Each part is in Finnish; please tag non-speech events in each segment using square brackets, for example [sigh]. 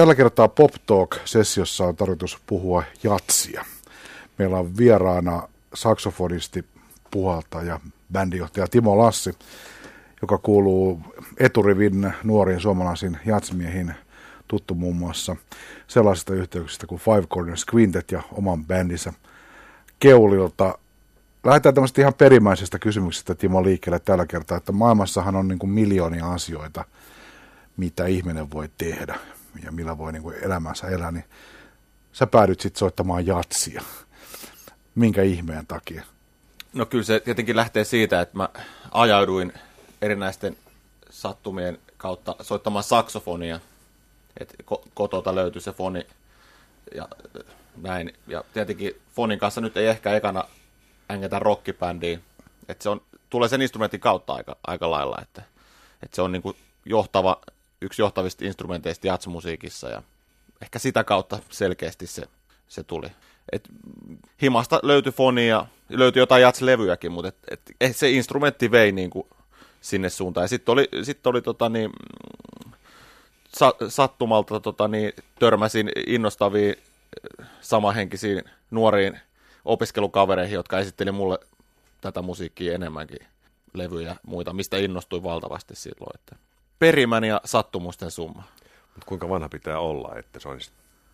Tällä kertaa Pop Talk-sessiossa on tarkoitus puhua jatsia. Meillä on vieraana saksofonisti, puhaltaja, bändijohtaja Timo Lassi, joka kuuluu eturivin nuoriin suomalaisiin jatsmiehiin, tuttu muun muassa sellaisista yhteyksistä kuin Five Corners Quintet ja oman bändinsä Keulilta. Lähdetään tämmöistä ihan perimmäisestä kysymyksestä Timo liikkeelle tällä kertaa, että maailmassahan on niin kuin miljoonia asioita, mitä ihminen voi tehdä ja millä voi niin kuin elämänsä elää, niin sä päädyt sitten soittamaan jatsia. Minkä ihmeen takia? No kyllä se tietenkin lähtee siitä, että mä ajauduin erinäisten sattumien kautta soittamaan saksofonia. Että kotota löytyi se foni ja näin. Ja tietenkin fonin kanssa nyt ei ehkä ekana ängetä rockibändiin. Että se on, tulee sen instrumentin kautta aika, aika lailla, että, että se on niin kuin johtava yksi johtavista instrumenteista jatsmusiikissa ja ehkä sitä kautta selkeästi se, se tuli. Et himasta löytyi fonia, löytyi jotain jatslevyjäkin, mutta et, et, se instrumentti vei niin kuin sinne suuntaan. Sitten oli, sit oli tota niin, sa, sattumalta tota niin, törmäsin innostaviin samahenkisiin nuoriin opiskelukavereihin, jotka esitteli mulle tätä musiikkia enemmänkin levyjä ja muita, mistä innostuin valtavasti silloin. Että perimän ja sattumusten summa. Mutta kuinka vanha pitää olla, että se on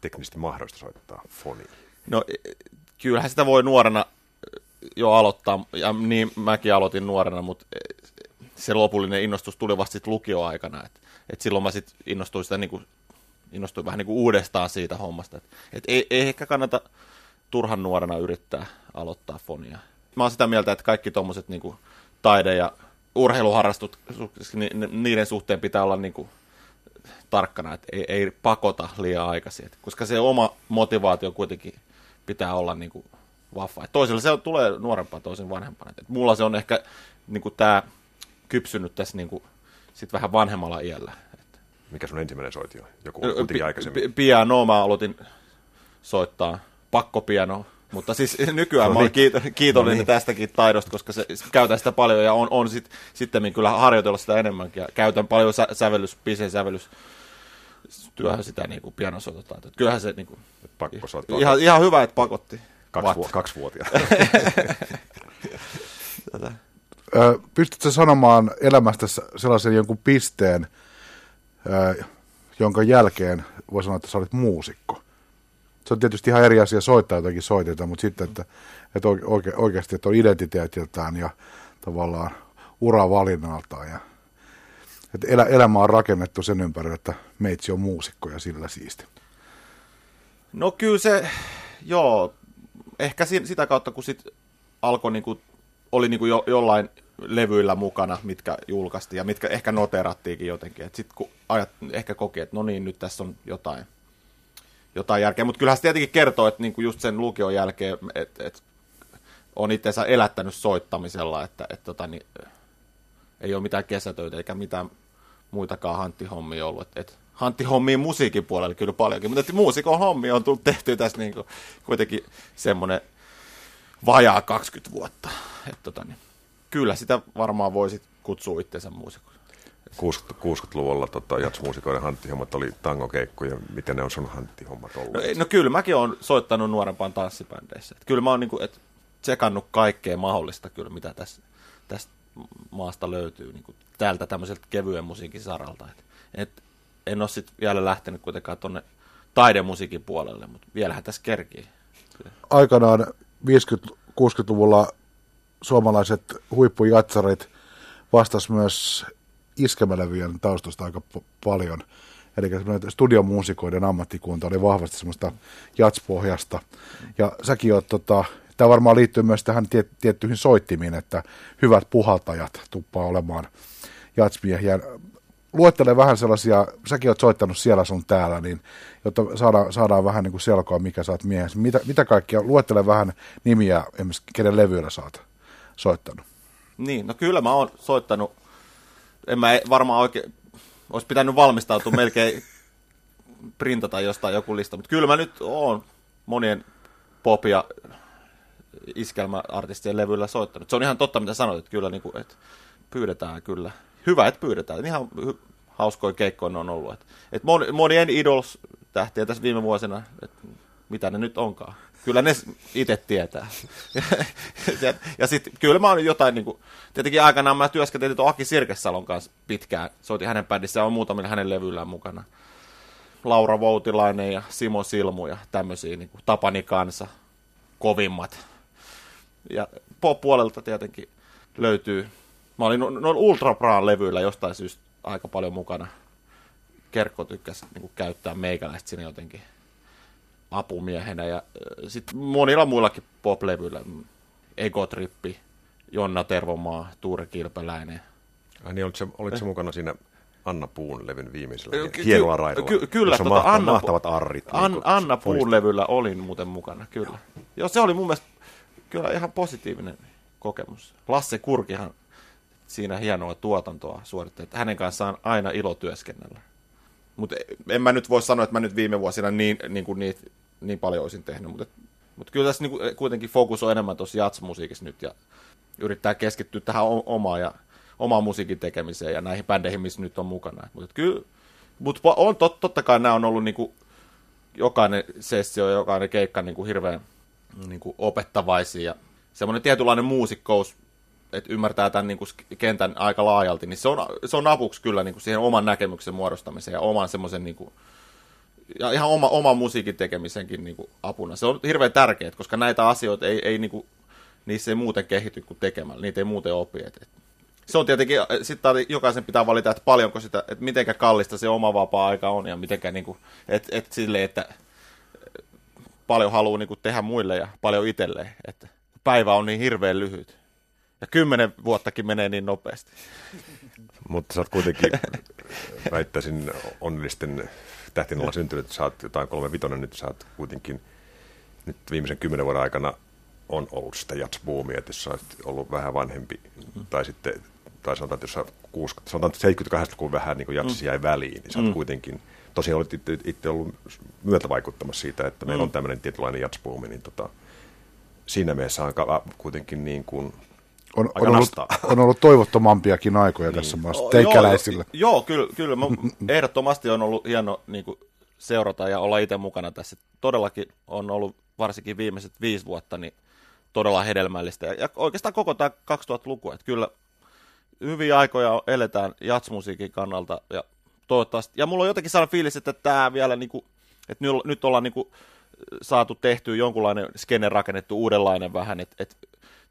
teknisesti mahdollista soittaa fonia? No kyllähän sitä voi nuorena jo aloittaa, ja niin mäkin aloitin nuorena, mutta se lopullinen innostus tuli vasta sitten lukioaikana, että et silloin mä sitten innostuin, sitä niinku, innostuin vähän niinku uudestaan siitä hommasta, että et ei, ei ehkä kannata turhan nuorena yrittää aloittaa fonia. Mä oon sitä mieltä, että kaikki tuommoiset niinku taide- ja urheiluharrastut, niiden suhteen pitää olla niin kuin tarkkana, että ei, ei pakota liian aikaisin, koska se oma motivaatio kuitenkin pitää olla niin kuin vaffa. Et toisella se tulee nuorempaa, toisen vanhempana. Et mulla se on ehkä niin kuin tämä kypsynyt tässä niin kuin, sit vähän vanhemmalla iällä. Mikä sun ensimmäinen soitio? Joku kuitenkin aikaisemmin. Piano mä aloitin soittaa, pakkopiano, mutta siis nykyään no mä olen niin. kiito- kiitollinen no niin. tästäkin taidosta, koska se, käytän sitä paljon ja on, on sit, sitten kyllä harjoitella sitä enemmänkin. Ja käytän paljon sä, sävellys, piseen sävellys työhön sitä niin kuin pianosoitetaan. Että kyllähän se niin kuin, Pakko ihan, ihan hyvä, että pakotti. Kaksi, vu- kaksivuotias. [laughs] Pystytkö sanomaan elämästä sellaisen jonkun pisteen, jonka jälkeen voi sanoa, että sä olit muusikko? Se on tietysti ihan eri asia soittaa jotakin soitetta, mutta sitten, että, että oike, oikeasti, että on identiteetiltään ja tavallaan uravalinnaltaan ja että elä, elämä on rakennettu sen ympärillä, että meitsi on muusikko ja sillä siisti. No kyllä se, joo, ehkä sitä kautta, kun sit alkoi, niin kuin, oli niin kuin jo, jollain levyillä mukana, mitkä julkaistiin ja mitkä ehkä noterattiinkin jotenkin. Sitten kun ajat, ehkä koki, että no niin, nyt tässä on jotain jotain järkeä. Mutta kyllähän se tietenkin kertoo, että niinku just sen lukion jälkeen, että et on itseensä elättänyt soittamisella, että et tota, niin, ei ole mitään kesätöitä eikä mitään muitakaan hanttihommia ollut. Et, et, hanttihommia musiikin puolella kyllä paljonkin, mutta muusikon hommia on tullut tehty tässä niinku, kuitenkin semmoinen vajaa 20 vuotta. Et, tota, niin, kyllä sitä varmaan voisit kutsua itseensä muusikoksi. 60-luvulla tota, jatsmuusikoiden hanttihommat oli tangokeikkoja. Miten ne on sun hanttihommat ollut? No, no kyllä, mäkin olen soittanut nuorempaan tanssibändeissä. Et kyllä mä oon niinku, et tsekannut kaikkea mahdollista, kyllä, mitä tästä, tästä maasta löytyy niinku, täältä tämmöiseltä kevyen musiikin saralta. Et, et, en ole sitten vielä lähtenyt kuitenkaan tuonne taidemusiikin puolelle, mutta vielähän tässä kerkii. Aikanaan 50-60-luvulla suomalaiset huippujatsarit vastas myös iskemälevyjen taustasta aika p- paljon. Eli studiomuusikoiden ammattikunta oli vahvasti semmoista jatspohjasta. Ja säkin oot, tota, tämä varmaan liittyy myös tähän tie, tiettyihin soittimiin, että hyvät puhaltajat tuppaa olemaan jatsmiehiä. Luettele vähän sellaisia, säkin oot soittanut siellä sun täällä, niin jotta saadaan, saadaan vähän niin kuin selkoa, mikä sä oot. Mitä, mitä kaikkia, luettele vähän nimiä, esimerkiksi kenen levyillä sä oot soittanut. Niin, no kyllä mä oon soittanut en mä varmaan oikein, olisi pitänyt valmistautua melkein printata jostain joku lista, mutta kyllä mä nyt oon monien pop- ja iskelmäartistien levyillä soittanut. Se on ihan totta, mitä sanoit, että kyllä niin kuin, että pyydetään kyllä. Hyvä, että pyydetään. Ihan hy- hauskoja keikkoja on ollut. Että, että monien Idols tähtiä tässä viime vuosina, että mitä ne nyt onkaan. Kyllä ne itse tietää. [laughs] ja, ja sitten kyllä mä oon jotain, niin kuin, tietenkin aikanaan mä työskentelin tuon Aki Sirkesalon kanssa pitkään. Soitin hänen bändissä on muutamilla hänen levyillään mukana. Laura Voutilainen ja Simo Silmu ja tämmöisiä, niin kuin Tapani kanssa, kovimmat. Ja pop-puolelta tietenkin löytyy, mä olin noin Ultra Braan levyillä jostain syystä aika paljon mukana. Kerkko tykkäsi niin kuin, käyttää meikäläistä siinä jotenkin apumiehenä. Ja sitten monilla muillakin pop-levyillä, Egotrippi, Jonna Tervomaa, Tuure Kilpeläinen. Ai niin, olitko, olitko mukana siinä Anna Puun levyn viimeisellä ky- hienolla raidolla? Ky- kyllä, tota, mahtavat, Anna, mahtavat arrit. An, niin Anna Puun levyllä olin muuten mukana, kyllä. Joo, se oli mun mielestä kyllä ihan positiivinen kokemus. Lasse Kurkihan siinä hienoa tuotantoa suoritti, että hänen kanssaan aina ilo työskennellä. Mutta en mä nyt voi sanoa, että mä nyt viime vuosina niin, niin, kuin niitä, niin paljon olisin tehnyt, mutta, mutta kyllä tässä niin kuin, kuitenkin fokus on enemmän tuossa jatsmusiikissa nyt ja yrittää keskittyä tähän omaan ja omaan musiikin tekemiseen ja näihin bändeihin, missä nyt on mukana. Mutta mutta on, tot, totta kai nämä on ollut niin kuin, jokainen sessio ja jokainen keikka niin kuin hirveän niin kuin opettavaisia semmoinen tietynlainen muusikkous, että ymmärtää tämän niin kuin kentän aika laajalti, niin se on, se on apuksi kyllä niin kuin siihen oman näkemyksen muodostamiseen ja oman semmoisen niin kuin, ja ihan oma, oma musiikin tekemisenkin niin kuin apuna. Se on hirveän tärkeää, koska näitä asioita ei, ei niin kuin, niissä ei muuten kehity kuin tekemällä, niitä ei muuten opi. Et, et. Se on tietenkin, sitten jokaisen pitää valita, että paljonko sitä, että mitenkä kallista se oma vapaa-aika on ja mitenkä niin kuin, et, et sille, että paljon haluaa niin kuin tehdä muille ja paljon itselleen, että päivä on niin hirveän lyhyt. Ja kymmenen vuottakin menee niin nopeasti. Mutta sä oot kuitenkin, [laughs] väittäisin onnellisten tähtin olla syntynyt, että sä oot jotain kolme vitonen, nyt sä oot kuitenkin nyt viimeisen kymmenen vuoden aikana on ollut sitä jatsboomia, että jos sä oot ollut vähän vanhempi, mm. tai sitten, tai sanotaan, että jos sä 60, sanotaan, että 78-luvun vähän niin jatsi mm. jäi väliin, niin sä oot mm. kuitenkin, tosiaan olet itse, itse ollut myötävaikuttamassa siitä, että meillä mm. on tämmöinen tietynlainen jatsboomi, niin tota, siinä mielessä on kuitenkin niin kuin on, on, ollut, on ollut toivottomampiakin aikoja niin. tässä maassa teikäläisillä. Joo, joo kyllä, kyllä. ehdottomasti on ollut hieno niin kuin, seurata ja olla itse mukana tässä. Todellakin on ollut varsinkin viimeiset viisi vuotta niin todella hedelmällistä. Ja, ja oikeastaan koko tämä 2000-luku, että kyllä hyviä aikoja eletään jatsmusiikin kannalta. Ja, toivottavasti, ja mulla on jotenkin sellainen fiilis, että tämä vielä, niin kuin, että nyt, ollaan niin kuin, saatu tehtyä jonkunlainen skene rakennettu uudenlainen vähän, että, että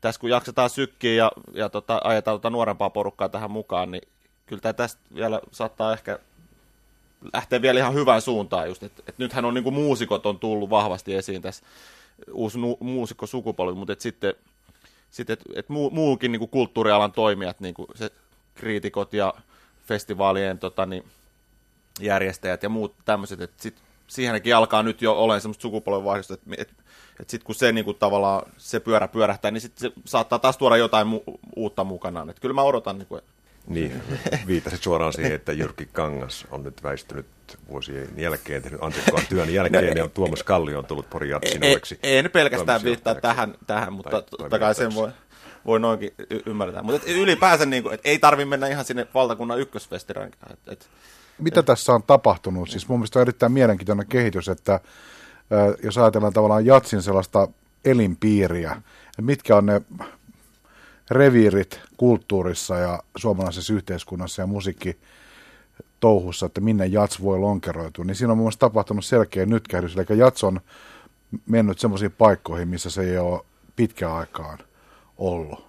tässä kun jaksetaan sykkiä ja, ja tota, ajetaan tota nuorempaa porukkaa tähän mukaan, niin kyllä tämä tästä vielä saattaa ehkä lähteä vielä ihan hyvään suuntaan just, että et nythän on niin kuin muusikot on tullut vahvasti esiin tässä, uusi nu, muusikkosukupolvi, mutta et sitten sit, et, et muu, muukin niin kuin kulttuurialan toimijat, niin kuin se kriitikot ja festivaalien tota, niin, järjestäjät ja muut tämmöiset, että sit siihenkin alkaa nyt jo olemaan semmoista sukupolvenvaihdosta, että, että että sitten kun se niin kuin, tavallaan se pyörä pyörähtää, niin sitten se saattaa taas tuoda jotain mu- uutta mukanaan. Et kyllä mä odotan. Niin, kuin... niin, viitasit suoraan siihen, että Jyrki Kangas on nyt väistynyt vuosien jälkeen, tehnyt ansiokkaan työn jälkeen, no, ja Tuomas Kallio on tullut Pori Ei, en pelkästään viittaa tähän, tähän mutta totta kai sen voi, voi noinkin y- ymmärtää. Mutta ylipäänsä niin kuin, et ei tarvitse mennä ihan sinne valtakunnan ykkösfestiraankään. Et, et, Mitä tässä on tapahtunut? Siis mun mielestä on erittäin mielenkiintoinen kehitys, että jos ajatellaan tavallaan jatsin sellaista elinpiiriä, että mitkä on ne reviirit kulttuurissa ja suomalaisessa yhteiskunnassa ja musiikki touhussa, että minne jats voi lonkeroitua, niin siinä on mun mielestä tapahtunut selkeä nytkähdys. Eli jats on mennyt semmoisiin paikkoihin, missä se ei ole pitkään aikaan ollut.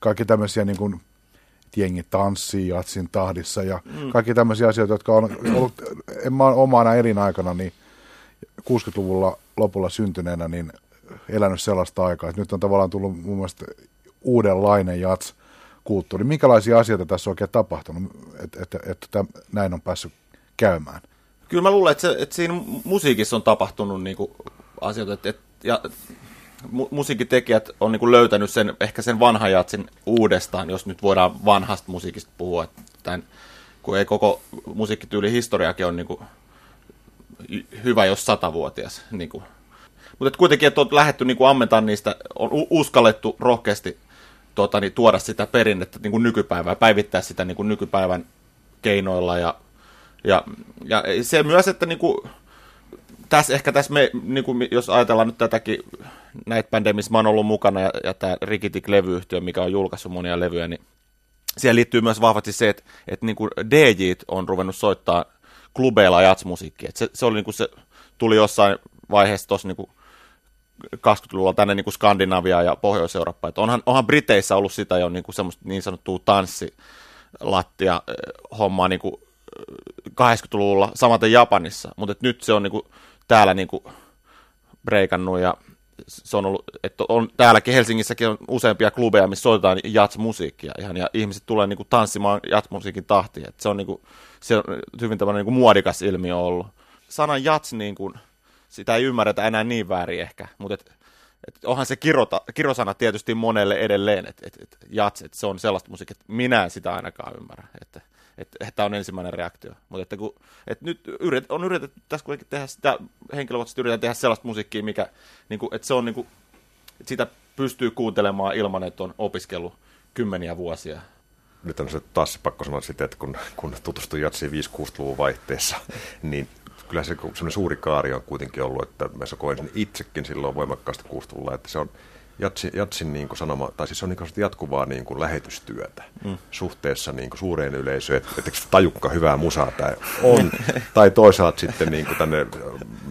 Kaikki tämmöisiä niin kuin, jengi tanssii jatsin tahdissa ja mm. kaikki tämmöisiä asioita, jotka on ollut, en mä omana elinaikana, niin 60-luvulla lopulla syntyneenä niin elänyt sellaista aikaa, että nyt on tavallaan tullut mun mielestä uudenlainen jats kulttuuri. Minkälaisia asioita tässä on oikein tapahtunut, että, että, että näin on päässyt käymään? Kyllä mä luulen, että, se, että siinä musiikissa on tapahtunut niin kuin asioita, että, että ja mu- musiikitekijät on niin kuin löytänyt sen, ehkä sen vanhan jatsin uudestaan, jos nyt voidaan vanhasta musiikista puhua. Tämän, kun ei koko musiikkityyli historiakin on niin kuin hyvä, jos satavuotias. Niin kuin. Mutta kuitenkin, että on lähdetty niin ammentamaan niistä, on uskallettu rohkeasti tuota, niin, tuoda sitä perinnettä niin kuin päivittää sitä niin kuin nykypäivän keinoilla. Ja, ja, ja se myös, että niin kuin, tässä ehkä tässä, me, niin kuin, jos ajatellaan nyt tätäkin, näitä bändejä, missä mä oon ollut mukana, ja, ja tämä Rikitik-levyyhtiö, mikä on julkaissut monia levyjä, niin siihen liittyy myös vahvasti se, että, että niin kuin DJt on ruvennut soittaa klubeilla jatsmusiikkia. Se, se, oli niin kuin se tuli jossain vaiheessa tuossa niin 20-luvulla tänne niin kuin Skandinavia ja Pohjois-Eurooppa. Onhan, onhan Briteissä ollut sitä jo niin kuin semmoista niin sanottua tanssilattia eh, hommaa niin kuin 80-luvulla, samaten Japanissa, mutta nyt se on niin kuin täällä niin kuin breikannut ja se on ollut, että on täälläkin Helsingissäkin on useampia klubeja, missä soitetaan jatsmusiikkia ihan, ja ihmiset tulee niin kuin tanssimaan jatsmusiikin tahtiin. Että se on, niin kuin, se on hyvin tämmöinen niin kuin muodikas ilmiö ollut. Sana jats, niin kuin, sitä ei ymmärretä enää niin väärin ehkä, mutta et, et onhan se kirota, kirosana tietysti monelle edelleen, että et, et jats, et se on sellaista musiikkia, että minä en sitä ainakaan ymmärrä. Että että tämä on ensimmäinen reaktio. Mutta että, kun, että nyt yrit, on yritetty tässä kuitenkin tehdä sitä, henkilökohtaisesti yritetään tehdä sellaista musiikkia, mikä, niin kuin, että se on niin kuin, että sitä pystyy kuuntelemaan ilman, että on opiskellut kymmeniä vuosia. Nyt on se taas pakko sanoa sitten, että kun, kun tutustui Jatsiin 5-6-luvun vaihteessa, niin kyllä se suuri kaari on kuitenkin ollut, että mä koen sen itsekin silloin voimakkaasti 60-luvulla, että se on Jatsin, Jatsin niin kuin sanoma, tai siis se on niin kuin jatkuvaa niin kuin lähetystyötä mm. suhteessa niin kuin suureen yleisöön, että, että tajukka hyvää musaa tämä on, [laughs] tai toisaalta sitten niin kuin tänne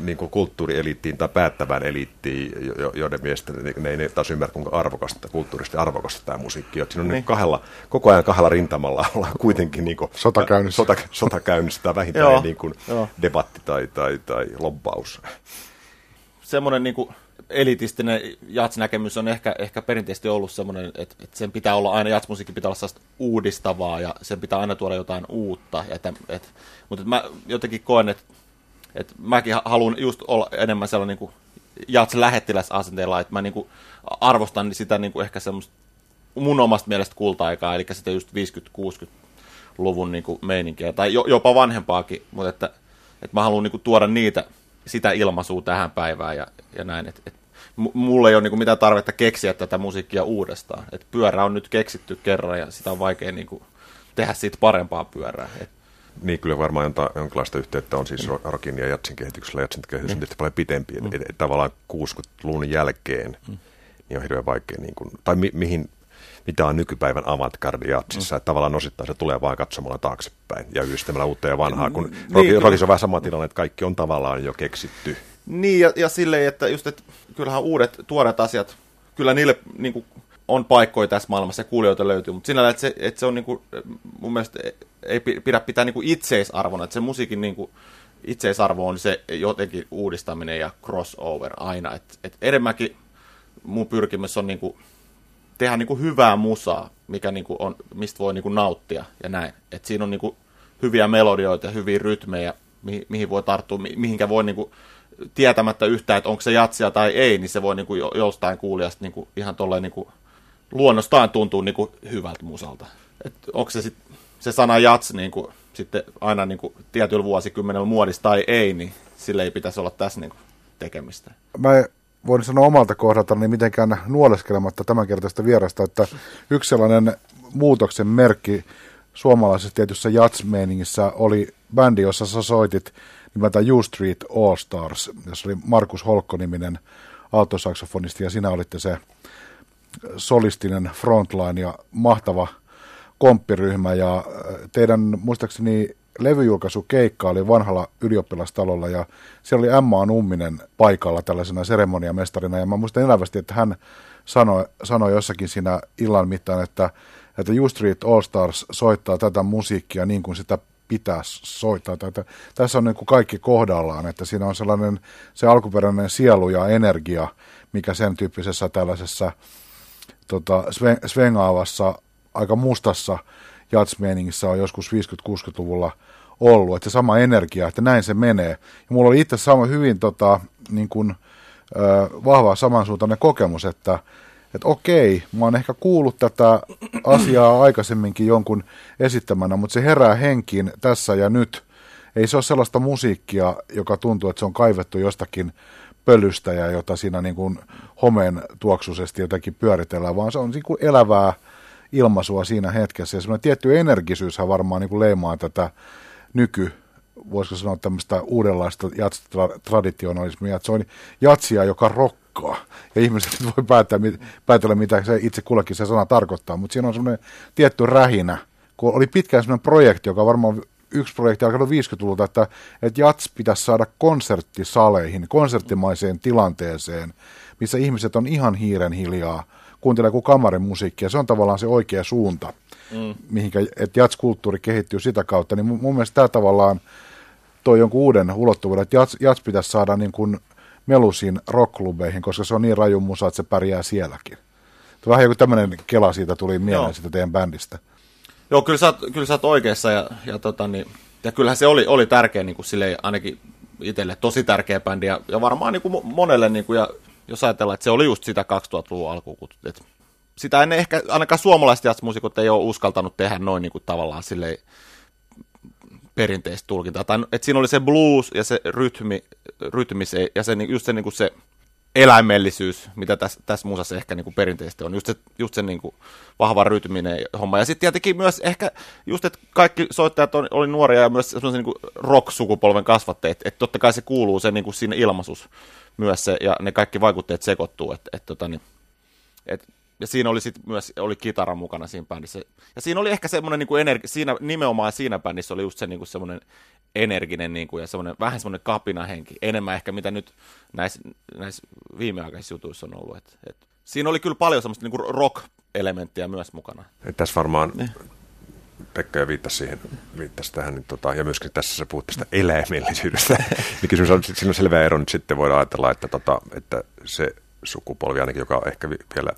niin kuin kulttuurieliittiin tai päättävään eliittiin, joiden mielestä ne ei taas ymmärrä, kuinka arvokasta, kulttuurisesti arvokasta tämä musiikki on. Siinä on niin. Niin kahdella, koko ajan kahdella rintamalla [laughs] ollaan kuitenkin niin kuin, sota käynnissä. Sota, sota käynnissä tai vähintään niin kuin debatti tai, tai, tai lobbaus. Semmoinen niin kuin elitistinen jatsnäkemys on ehkä, ehkä perinteisesti ollut semmoinen, että, että sen pitää olla aina, jatsmusiikki pitää olla uudistavaa ja sen pitää aina tuoda jotain uutta. Että, että, mutta että mä jotenkin koen, että, että mäkin haluan just olla enemmän sellainen niin jats-lähettiläsasenteella, että mä niin kuin arvostan sitä niin kuin ehkä semmoista mun omasta mielestä kulta-aikaa, eli sitä just 50-60-luvun niin kuin meininkiä, tai jopa vanhempaakin, mutta että, että mä haluan niin kuin tuoda niitä sitä ilmaisua tähän päivään ja, ja näin. Et, et, mulla ei ole niinku mitään tarvetta keksiä tätä musiikkia uudestaan. Et pyörä on nyt keksitty kerran ja sitä on vaikea niinku tehdä siitä parempaa pyörää. Et, niin, kyllä varmaan jonta, jonkinlaista yhteyttä on siis mm. Rokin ja Jatsin kehityksellä. Jatsin kehitys mm. on paljon pitempi. Mm. Et, et, tavallaan 60-luvun jälkeen mm. niin on hirveän vaikea, niin kuin, tai mi, mihin mitä on nykypäivän avantgardiatsissa, mm. että tavallaan osittain se tulee vain katsomalla taaksepäin ja yhdistämällä uutta ja vanhaa, kun niin, Rockissa on vähän sama tilanne, että kaikki on tavallaan jo keksitty. Niin, ja, ja silleen, että just, että kyllähän uudet, tuoreet asiat, kyllä niille niin kuin, on paikkoja tässä maailmassa ja kuulijoita löytyy, mutta sinällä, että se, että se on niin kuin, mun mielestä ei pidä pitää niin kuin itseisarvona, että se musiikin niin kuin, itseisarvo on se jotenkin uudistaminen ja crossover aina, että et enemmänkin mun pyrkimys on niin kuin, tehdä niin kuin hyvää musaa, mikä niin kuin on, mistä voi niin kuin nauttia ja näin. Et siinä on niin kuin hyviä melodioita ja hyviä rytmejä, mihin, mihin voi tarttua, mihinkä voi niin kuin, tietämättä yhtään, että onko se jatsia tai ei, niin se voi niin kuin jostain kuulijasta niin kuin, ihan tolleen niin kuin, luonnostaan tuntuu niin kuin hyvältä musalta. Et onko se sit, se sana jats niin kuin, sitten aina niin kuin, tietyllä vuosikymmenellä muodissa tai ei, niin sille ei pitäisi olla tässä niin kuin, tekemistä. Mä voin sanoa omalta kohdalta, niin mitenkään nuoleskelematta tämänkertaista vierasta, että yksi sellainen muutoksen merkki suomalaisessa tietyssä jatsmeiningissä oli bändi, jossa sä soitit nimeltä U Street All Stars, jossa oli Markus Holkko-niminen altosaksofonisti, ja sinä olitte se solistinen frontline ja mahtava komppiryhmä, ja teidän muistaakseni levyjulkaisukeikka oli vanhalla ylioppilastalolla ja siellä oli Emma Numminen paikalla tällaisena seremoniamestarina ja mä muistan elävästi, että hän sanoi, sanoi jossakin siinä illan mittaan, että, että U Street All Stars soittaa tätä musiikkia niin kuin sitä pitäisi soittaa. Että tässä on niin kuin kaikki kohdallaan, että siinä on sellainen se alkuperäinen sielu ja energia, mikä sen tyyppisessä tällaisessa tota, svengaavassa, aika mustassa jatsmeeningissä on joskus 50-60-luvulla ollut, että se sama energia, että näin se menee. Ja mulla oli itse sama hyvin tota, niin kuin, ö, vahva samansuuntainen kokemus, että että okei, mä oon ehkä kuullut tätä asiaa aikaisemminkin jonkun esittämänä, mutta se herää henkiin tässä ja nyt. Ei se ole sellaista musiikkia, joka tuntuu, että se on kaivettu jostakin pölystä ja jota siinä niin kuin homeen tuoksuisesti jotenkin pyöritellään, vaan se on niin kuin elävää ilmaisua siinä hetkessä. Ja semmoinen tietty energisyyshän varmaan niin kuin leimaa tätä nyky voisiko sanoa tämmöistä uudenlaista jats-traditionalismia, että se on jatsia, joka rokkaa. Ja ihmiset voi päättää, päätellä, mitä se itse kullakin se sana tarkoittaa, mutta siinä on semmoinen tietty rähinä, kun oli pitkään semmoinen projekti, joka varmaan yksi projekti alkanut 50-luvulta, että, että jats pitäisi saada konserttisaleihin, konserttimaiseen tilanteeseen, missä ihmiset on ihan hiiren hiljaa, kuuntelee kuin kamarin musiikkia. Se on tavallaan se oikea suunta, mm. mihinkä, että jats-kulttuuri kehittyy sitä kautta. Niin mun, mun mielestä tämä tavallaan toi jonkun uuden ulottuvuuden, että jats, jats pitäisi saada niin kuin melusiin rockklubeihin, koska se on niin raju musa, että se pärjää sielläkin. Vähän joku tämmöinen kela siitä tuli mieleen Joo. siitä teidän bändistä. Joo, kyllä sä oot, kyllä sä oot oikeassa ja, ja, tota, niin, ja kyllähän se oli, oli tärkeä niin kuin silleen, ainakin itselle tosi tärkeä bändi ja, ja varmaan niin kuin monelle, niin kuin, ja jos ajatellaan, että se oli just sitä 2000-luvun alkuun, että sitä ennen ehkä ainakaan suomalaiset jazzmuusikot ei ole uskaltanut tehdä noin niin kuin tavallaan silleen perinteistä tulkintaa. Tai, että siinä oli se blues ja se rytmi, rytmi se, ja se, just se, niin kuin se eläimellisyys, mitä tässä, tässä musassa ehkä niin kuin perinteisesti on, just se, just se niin kuin vahva rytminen homma. Ja sitten tietenkin myös ehkä just, että kaikki soittajat on, oli nuoria ja myös semmoisen niin rock-sukupolven kasvatteet, että totta kai se kuuluu se niin kuin siinä ilmaisuus myös se, ja ne kaikki vaikutteet sekoittuu, että et, tota, niin, et, ja siinä oli sit myös oli kitara mukana siinä bändissä. Ja siinä oli ehkä semmoinen niin energi, siinä, nimenomaan siinä bändissä oli just se niin kuin semmoinen energinen niin kuin, ja semmoinen, vähän semmoinen kapinahenki. Enemmän ehkä mitä nyt näissä, näissä viimeaikaisissa jutuissa on ollut. Et, et, siinä oli kyllä paljon semmoista niin kuin rock-elementtiä myös mukana. Et tässä varmaan ne. Pekka jo viittasi siihen, viittasi tähän, niin tota, ja myöskin tässä se puhutti sitä eläimellisyydestä, mikä [laughs] siinä on, siinä on selvä ero, nyt sitten voidaan ajatella, että, tota, että se sukupolvi ainakin, joka ehkä vielä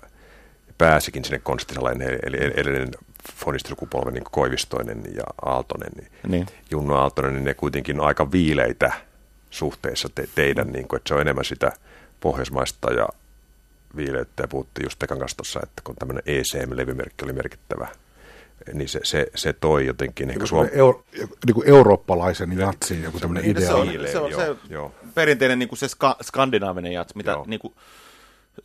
pääsikin sinne konstisaleen, eli edellinen fonistisukupolvi, niin Koivistoinen ja Aaltonen, niin, niin. Junno Aaltonen, niin ne kuitenkin on aika viileitä suhteessa te, teidän, niin kuin, että se on enemmän sitä pohjoismaista ja viileyttä, ja puhuttiin just Tekan kanssa tuossa, että kun tämmöinen ECM-levymerkki oli merkittävä, niin se, se, se toi jotenkin ehkä Suom... Euro, niin kuin eurooppalaisen jatsin joku tämmöinen idea. Se on, se on se joo. perinteinen niin kuin se ska, skandinaavinen jats, mitä niin kuin,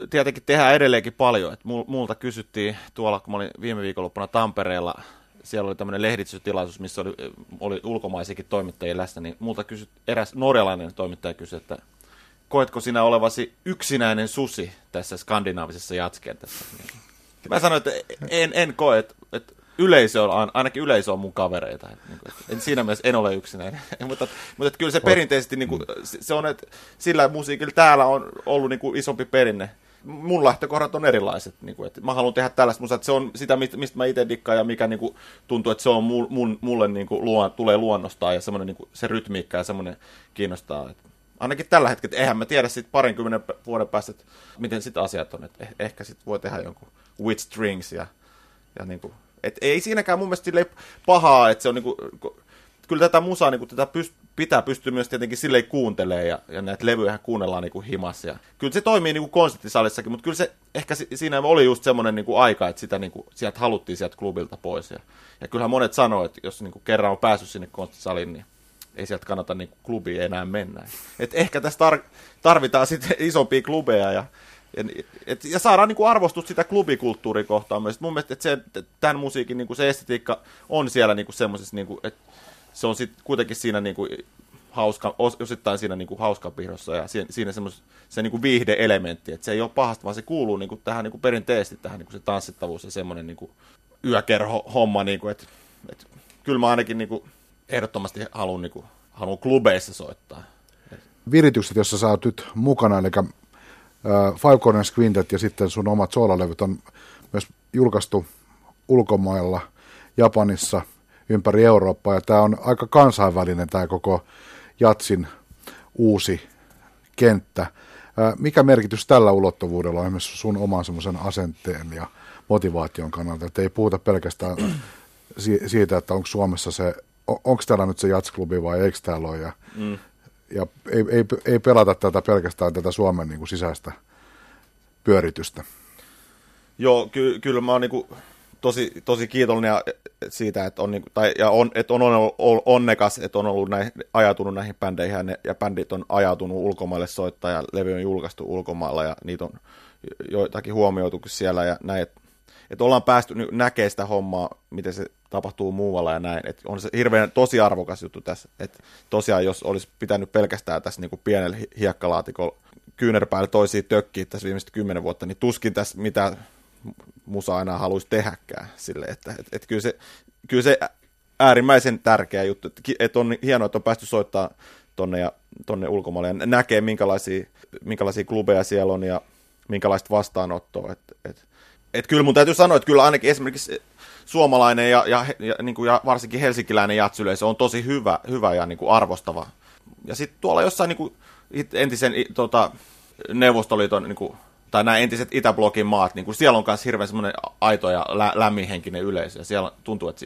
tietenkin tehdään edelleenkin paljon. Et multa kysyttiin tuolla, kun mä olin viime viikonloppuna Tampereella, siellä oli tämmöinen lehdistötilaisuus, missä oli, oli ulkomaisiakin toimittajia läsnä, niin multa kysyt, eräs norjalainen toimittaja kysyi, että koetko sinä olevasi yksinäinen susi tässä skandinaavisessa jatskentässä? Mä sanoin, että en, en koe, että, että yleisö on, ainakin yleisö on mun kavereita. Että, niin kuin, että siinä mielessä en ole yksinäinen. [laughs] mutta, mutta että kyllä se perinteisesti, niin kuin, se on, että sillä musiikilla täällä on ollut niin kuin isompi perinne. Mun lähtökohdat on erilaiset. Niin kuin, että mä haluan tehdä tällaista musaa, että se on sitä, mistä mä itse dikkaan ja mikä niin kuin, tuntuu, että se on mun, mun, mulle niin kuin, luon, tulee luonnostaan ja semmoinen, niin kuin, se rytmiikka ja semmoinen kiinnostaa. Että ainakin tällä hetkellä, eihän mä tiedä sitten parinkymmenen vuoden päästä, että miten sitten asiat on. Että eh, ehkä sitten voi tehdä jonkun with strings ja, ja niin kuin, et ei siinäkään mun mielestä pahaa, että se on niinku, kyllä tätä musaa niinku, tätä pyst, pitää pystyä myös tietenkin silleen kuuntelee ja, ja näitä levyjä kuunnellaan niinku himas. Ja, kyllä se toimii niinku konserttisalissakin, mutta kyllä se ehkä siinä oli just semmoinen niinku aika, että sitä niinku, sieltä haluttiin sieltä klubilta pois. Ja, ja kyllähän monet sanoo, että jos niinku kerran on päässyt sinne konserttisaliin, niin ei sieltä kannata niinku klubiin enää mennä. Et ehkä tässä tar- tarvitaan sitten [laughs] isompia klubeja ja ja, et, ja saadaan niin arvostus sitä klubikulttuuria kohtaan myös. Mun mielestä että se, tämän musiikin niin kuin se estetiikka on siellä niin semmoisessa, niin että se on sitten kuitenkin siinä niin kuin hauska, osittain siinä niin kuin piirrossa ja siinä, siinä semmois, se niin kuin viihde-elementti, että se ei ole pahasta, vaan se kuuluu niin kuin tähän niin kuin perinteisesti tähän niin kuin se tanssittavuus ja semmoinen niin kuin yökerho-homma, niin kuin, että, että kyllä mä ainakin niin kuin ehdottomasti haluan, niin klubeissa soittaa. Viritykset, jossa sä oot nyt mukana, eli Five Corners Quintet ja sitten sun omat soolalevyt on myös julkaistu ulkomailla, Japanissa, ympäri Eurooppaa. Ja tämä on aika kansainvälinen tämä koko Jatsin uusi kenttä. Mikä merkitys tällä ulottuvuudella on myös sun oman semmoisen asenteen ja motivaation kannalta? Että ei puhuta pelkästään siitä, että onko Suomessa se, onko täällä nyt se jatsklubi vai eikö täällä ole. Ja mm ja ei, ei, ei pelata tätä pelkästään tätä Suomen niin kuin sisäistä pyöritystä. Joo, ky, kyllä mä oon niin kuin tosi, tosi kiitollinen siitä, että on, niin kuin, tai, ja on, että on, on onnekas, että on ollut näin, ajatunut näihin bändeihin ja, ne, ja bändit on ajatunut ulkomaille soittaa ja levy on julkaistu ulkomailla ja niitä on joitakin huomioitu siellä ja näin. että ollaan päästy näkemään sitä hommaa, miten se tapahtuu muualla ja näin. Et on se hirveän tosi arvokas juttu tässä. Et tosiaan, jos olisi pitänyt pelkästään tässä kuin pienellä hiekkalaatikolla kyynärpäällä toisia tökkiä tässä viimeiset kymmenen vuotta, niin tuskin tässä mitä musa aina haluaisi tehdäkään. Sille, että et, et kyllä, se, kyllä se äärimmäisen tärkeä juttu, että et on hienoa, että on päästy soittaa tonne, ja, tonne ulkomaille ja näkee, minkälaisia, minkälaisia klubeja siellä on ja minkälaista vastaanottoa. Et, et, et kyllä mun täytyy sanoa, että kyllä ainakin esimerkiksi suomalainen ja, ja, ja, niin kuin, ja varsinkin helsinkiläinen jatsyleisö on tosi hyvä, hyvä ja niin kuin arvostava. Ja sitten tuolla jossain niin kuin, entisen tota, Neuvostoliiton, niin kuin, tai nämä entiset Itäblokin maat, niin kuin, siellä on myös hirveän semmoinen aito ja lä- lämminhenkinen yleisö. Ja siellä tuntuu, että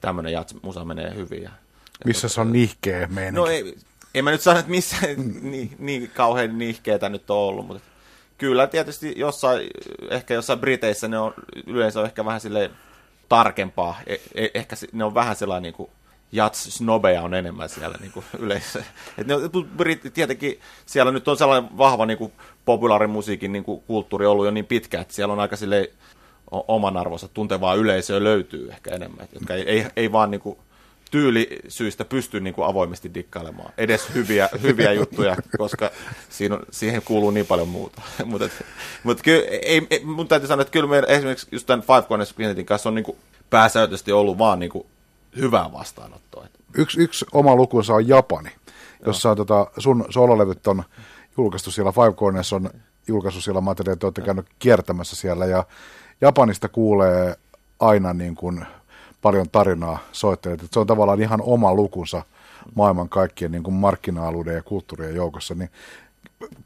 tämmöinen jats-musa menee hyvin. Ja, Missä se on nihkeä meininki? No ei, en mä nyt sano, että missä [laughs] niin, niin kauhean nihkeetä nyt on ollut, mutta kyllä tietysti jossain, ehkä jossain Briteissä ne on yleensä on ehkä vähän silleen tarkempaa. E- e- ehkä ne on vähän sellainen niin kuin jats snobeja on enemmän siellä niin kuin yleensä. Et ne, tietenkin siellä nyt on sellainen vahva niin kuin populaarimusiikin niin kuin kulttuuri ollut jo niin pitkä, että siellä on aika sille oman arvonsa tuntevaa yleisöä löytyy ehkä enemmän, jotka ei, ei, ei vaan niin kuin tyylisyistä pysty niin kuin avoimesti dikkailemaan. Edes hyviä, hyviä [laughs] juttuja, koska siinä on, siihen kuuluu niin paljon muuta. mutta [laughs] mut kyllä, ei, ei, mun täytyy sanoa, että kyllä meidän esimerkiksi just tämän Five Corners kanssa on niin kuin pääsääntöisesti ollut vaan niin kuin hyvää vastaanottoa. Yksi, yksi oma lukunsa on Japani, jossa on tota, sun sololevyt on julkaistu siellä, Five Corners on julkaistu siellä, ajattelin, että olette käynyt kiertämässä siellä, ja Japanista kuulee aina niin kuin paljon tarinaa soittajat. Se on tavallaan ihan oma lukunsa maailman kaikkien niin kuin markkina-alueiden ja kulttuurien joukossa. Niin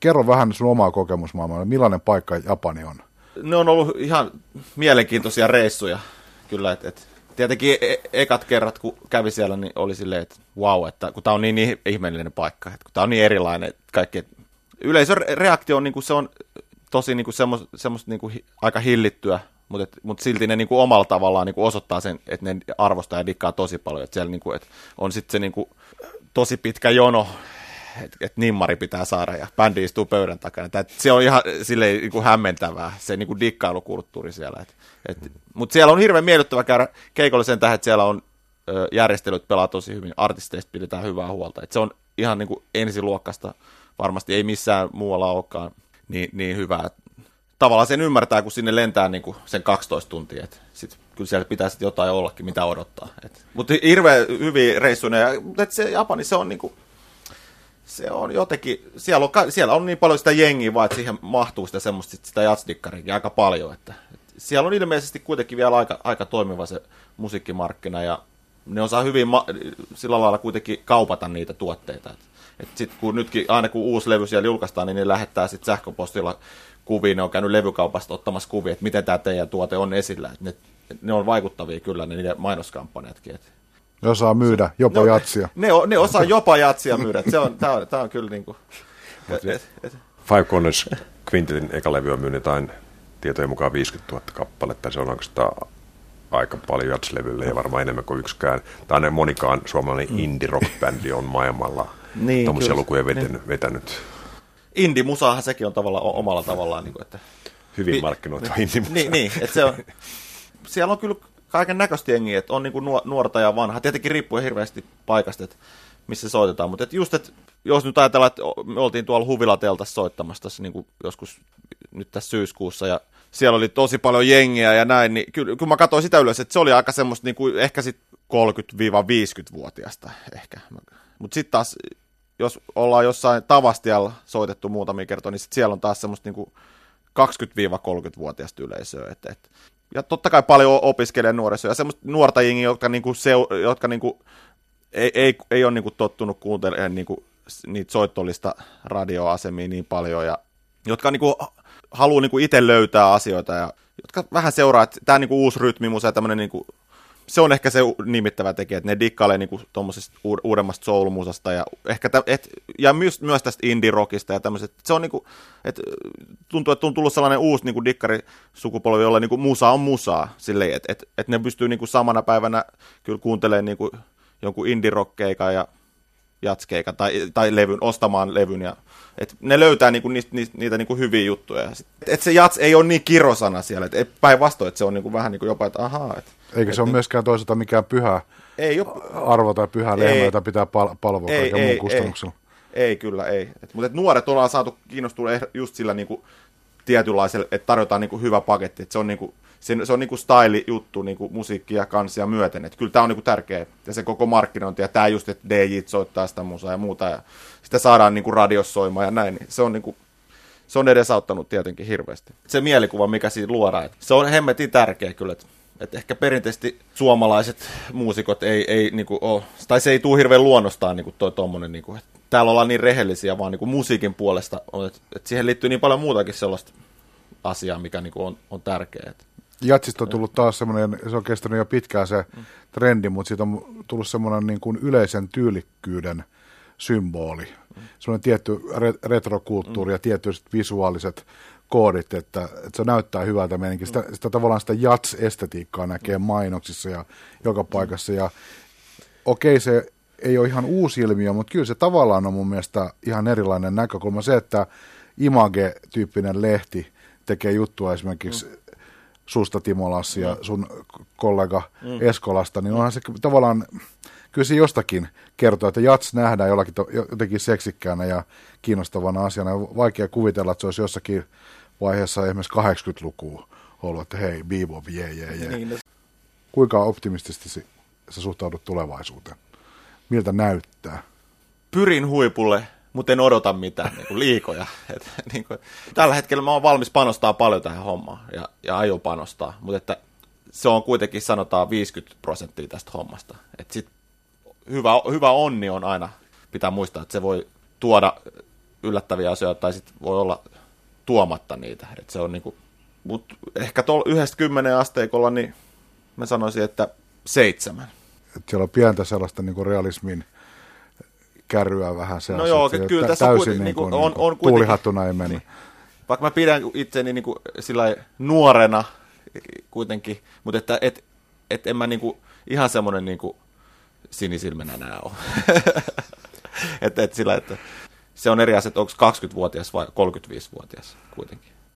kerro vähän sun omaa kokemusmaailmaa, millainen paikka Japani on? Ne on ollut ihan mielenkiintoisia reissuja, kyllä. Et, et, tietenkin e- ekat kerrat, kun kävi siellä, niin oli silleen, että wow, että kun tämä on niin, ihmeellinen paikka, että kun tämä on niin erilainen, että kaikki, yleisön reaktio on, niin kuin se on tosi niin kuin semmoista, semmoista niin kuin aika hillittyä, mutta, et, mutta silti ne niin kuin omalla tavallaan niin kuin osoittaa sen, että ne arvostaa ja dikkaa tosi paljon. Että siellä niin kuin, että on sitten se niin kuin, tosi pitkä jono, että et nimmari pitää saada ja bändi istuu pöydän takana. Et se on ihan silleen niin kuin hämmentävää, se niin kuin dikkailukulttuuri siellä. Et, et, mutta siellä on hirveän miellyttävä käydä keikolle sen tähden, että siellä on ö, järjestelyt pelaa tosi hyvin, artisteista pidetään hyvää huolta. Et se on ihan niin kuin ensiluokkasta, varmasti ei missään muualla olekaan niin, niin hyvää tavallaan sen ymmärtää, kun sinne lentää niin kuin sen 12 tuntia. Et sit, kyllä siellä pitää jotain ollakin, mitä odottaa. Mutta hirveän hyviä reissuja. Mutta se Japani, se on niin kuin, se on jotenkin, siellä on, siellä on niin paljon sitä jengiä vaan, että siihen mahtuu sitä semmoista sitä jatsdikkarikin aika paljon. Että, et siellä on ilmeisesti kuitenkin vielä aika, aika toimiva se musiikkimarkkina ja ne osaa hyvin ma- sillä lailla kuitenkin kaupata niitä tuotteita. Et, et sit kun nytkin, aina kun uusi levy siellä julkaistaan, niin ne lähettää sitten sähköpostilla kuvia, ne on käynyt levykaupasta ottamassa kuvia, että miten tämä teidän tuote on esillä. Et ne, ne on vaikuttavia kyllä, ne niiden mainoskampanjatkin. Et. Ne osaa myydä jopa no, jatsia. Ne, ne osaa jopa jatsia myydä. Se on, tämä, on, tämä on kyllä niin kuin... Et, et, et. Five Corners Quintetin eka levy on myynyt jotain tietojen mukaan 50 000 kappaletta. Se on oikeastaan aika paljon jatslevylle ja varmaan enemmän kuin yksikään. Tai monikaan suomalainen mm. indie-rock-bändi on maailmalla niin, tuommoisia lukuja vetänyt. Niin. vetänyt indie-musahan sekin on tavallaan omalla tavallaan. Niin kuin, että, Hyvin vi, markkinoitu niin, indie Niin, niin että se on, siellä on kyllä kaiken näköistä jengiä, että on niin kuin nuorta ja vanha. Tietenkin riippuu hirveästi paikasta, että missä soitetaan, mutta että just, että jos nyt ajatellaan, että me oltiin tuolla Huvilateltassa soittamassa tässä niin kuin joskus nyt tässä syyskuussa ja siellä oli tosi paljon jengiä ja näin, niin kyllä, kun mä katsoin sitä ylös, että se oli aika semmoista niin kuin ehkä sitten 30-50-vuotiaasta ehkä. Mutta sitten taas jos ollaan jossain Tavastialla soitettu muutamia kertoja, niin sit siellä on taas semmoista niinku 20-30-vuotiaista yleisöä. Et, et. Ja totta kai paljon opiskelee nuorisoa ja semmoista nuorta jengiä, jotka, niinku seu, jotka niinku, ei, ei, ei ole niinku tottunut kuuntelemaan niinku, niitä soittollista radioasemia niin paljon ja jotka niinku, haluaa niinku itse löytää asioita ja jotka vähän seuraa, että tämä niinku uusi rytmimusa ja tämmöinen niinku se on ehkä se nimittävä tekijä, että ne dikkailee niinku tuommoisesta uudemmasta soulmusasta ja ehkä tä, et, ja myös, myös tästä indie-rockista ja tämmöiset. Se on niinku, että tuntuu, että on tullut sellainen uusi niinku dikkarisukupolvi, jolla niinku musa on musaa, silleen, että et, et ne pystyy niinku samana päivänä kyllä kuuntelemaan niinku jonkun indie-rockkeikan ja jatskeikan tai, tai levyn, ostamaan levyn. Ja, et ne löytää niinku niitä, niitä, niitä niinku hyviä juttuja. Et, et se jats ei ole niin kirosana siellä, että päinvastoin, että se on niinku vähän niinku jopa, että ahaa. Et, Eikä et se ole niin, myöskään toisaalta mikään pyhä ei ole, arvo tai pyhä lehmä, Ei. jota pitää pal- palvoa Ei, kaiken ei, muun kustannuksella. Ei kyllä, ei. Et, mutta et nuoret ollaan saatu kiinnostua eh- just sillä niinku tietynlaisella, että tarjotaan niinku hyvä paketti. Et se on, niinku, se, se on niinku style-juttu niinku musiikkia, kansia myöten. Et kyllä tämä on niinku tärkeä. Ja se koko markkinointi ja tämä just, että DJ soittaa sitä musaa ja muuta. Ja sitä saadaan niinku radiossa soimaan ja näin. Niin se on niinku, se on edesauttanut tietenkin hirveästi. Se mielikuva, mikä siinä luodaan, se on hemmetin tärkeä kyllä. Et, et ehkä perinteisesti suomalaiset muusikot ei, ei niinku ole, tai se ei tule hirveän luonnostaan niinku toi tommonen, niinku, et täällä ollaan niin rehellisiä vaan niinku musiikin puolesta, että et siihen liittyy niin paljon muutakin sellaista asiaa, mikä niinku on, on tärkeää. Jatsista on tullut taas semmoinen, se on kestänyt jo pitkään se trendi, mutta siitä on tullut semmoinen niin kuin yleisen tyylikkyyden symboli. Semmoinen tietty re- retrokulttuuri ja tietyt visuaaliset koodit, että, että se näyttää hyvältä meininkin. Sitä, sitä tavallaan sitä jats-estetiikkaa näkee mainoksissa ja joka paikassa. Ja okei, se ei ole ihan uusi ilmiö, mutta kyllä se tavallaan on mun mielestä ihan erilainen näkökulma. Se, että Image-tyyppinen lehti tekee juttua esimerkiksi mm. susta Timo Lassi ja sun kollega mm. Eskolasta, niin onhan se tavallaan, kyllä se jostakin kertoo, että jats nähdään jollakin jotenkin seksikkäänä ja kiinnostavana asiana. Vaikea kuvitella, että se olisi jossakin vaiheessa esimerkiksi 80-lukua ollut, että hei, bebop, jee, jee, jee. Niin, no, Kuinka optimistisesti sä suhtaudut tulevaisuuteen? Miltä näyttää? pyrin huipulle, mutta en odota mitään niin kuin liikoja. [laughs] Et, niin kuin, tällä hetkellä mä oon valmis panostaa paljon tähän hommaan ja, ja aion panostaa, mutta että se on kuitenkin sanotaan 50 prosenttia tästä hommasta. Et sit hyvä, hyvä onni on aina, pitää muistaa, että se voi tuoda yllättäviä asioita tai sitten voi olla tuomatta niitä. Et se on niinku, mut ehkä tuolla yhdestä kymmenen asteikolla, niin mä sanoisin, että seitsemän. Että siellä on pientä sellaista niin kuin realismin kärryä vähän se No joo, kyllä tässä täysin kuiten- niin niinku kuin, on- niin kuin on kuitenkin- tuulihattuna ei mennyt. vaikka mä pidän itseni niin kuin sillä nuorena kuitenkin, mutta että et, et en mä niin kuin ihan semmoinen niin kuin sinisilmänä enää ole. [laughs] että et sillä, että se on eri asia, että onko 20-vuotias vai 35-vuotias kuitenkin.